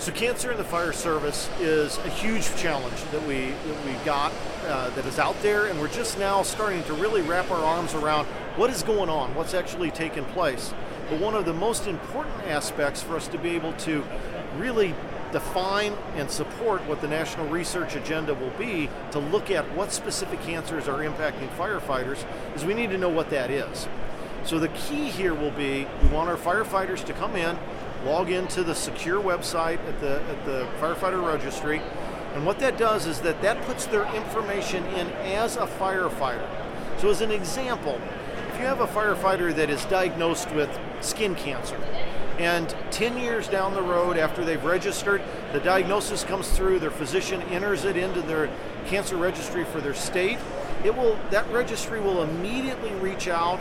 So cancer in the fire service is a huge challenge that we that we got uh, that is out there, and we're just now starting to really wrap our arms around what is going on, what's actually taking place. But one of the most important aspects for us to be able to really define and support what the national research agenda will be to look at what specific cancers are impacting firefighters is we need to know what that is. So the key here will be we want our firefighters to come in, log into the secure website at the at the firefighter registry, and what that does is that that puts their information in as a firefighter. So as an example, if you have a firefighter that is diagnosed with skin cancer, and 10 years down the road after they've registered, the diagnosis comes through, their physician enters it into their cancer registry for their state, it will that registry will immediately reach out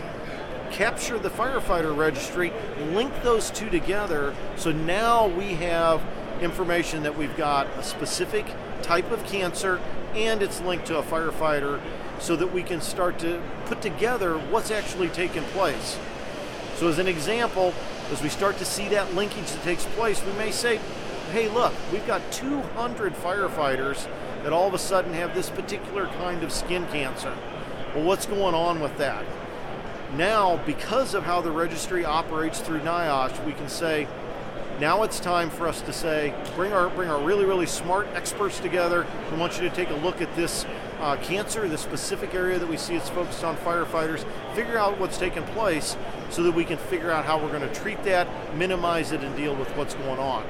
capture the firefighter registry, link those two together, so now we have information that we've got a specific type of cancer and it's linked to a firefighter so that we can start to put together what's actually taking place. So, as an example, as we start to see that linkage that takes place, we may say, hey, look, we've got 200 firefighters that all of a sudden have this particular kind of skin cancer. Well, what's going on with that? Now, because of how the registry operates through NIOSH, we can say, now it's time for us to say, bring our bring our really really smart experts together. We want you to take a look at this uh, cancer, the specific area that we see it's focused on firefighters. Figure out what's taking place, so that we can figure out how we're going to treat that, minimize it, and deal with what's going on.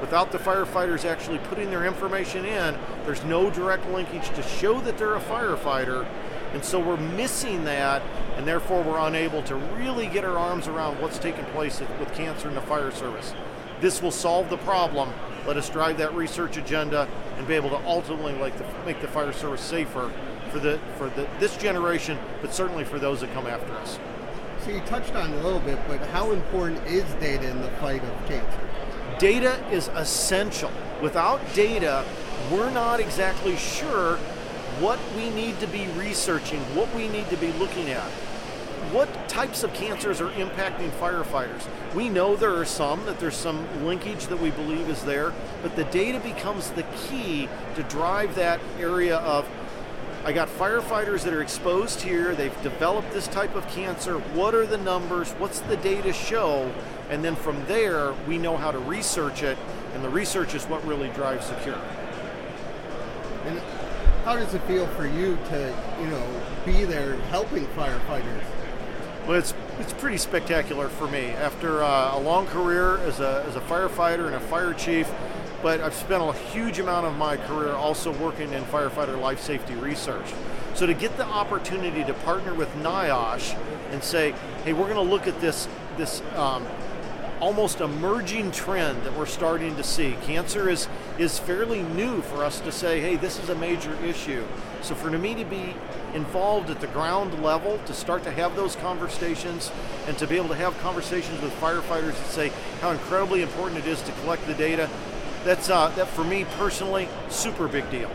Without the firefighters actually putting their information in, there's no direct linkage to show that they're a firefighter and so we're missing that, and therefore we're unable to really get our arms around what's taking place with cancer in the fire service. This will solve the problem. Let us drive that research agenda and be able to ultimately like the, make the fire service safer for the for the, this generation, but certainly for those that come after us. So you touched on it a little bit, but how important is data in the fight of cancer? Data is essential. Without data, we're not exactly sure what we need to be researching, what we need to be looking at. What types of cancers are impacting firefighters? We know there are some, that there's some linkage that we believe is there, but the data becomes the key to drive that area of I got firefighters that are exposed here, they've developed this type of cancer. What are the numbers? What's the data show? And then from there, we know how to research it, and the research is what really drives the cure. And how does it feel for you to, you know, be there helping firefighters? Well, it's it's pretty spectacular for me. After uh, a long career as a, as a firefighter and a fire chief, but I've spent a huge amount of my career also working in firefighter life safety research. So to get the opportunity to partner with NIOSH and say, hey, we're going to look at this this um, almost emerging trend that we're starting to see. Cancer is is fairly new for us to say, hey, this is a major issue. So for me to be involved at the ground level, to start to have those conversations, and to be able to have conversations with firefighters that say how incredibly important it is to collect the data, that's uh, that for me personally, super big deal.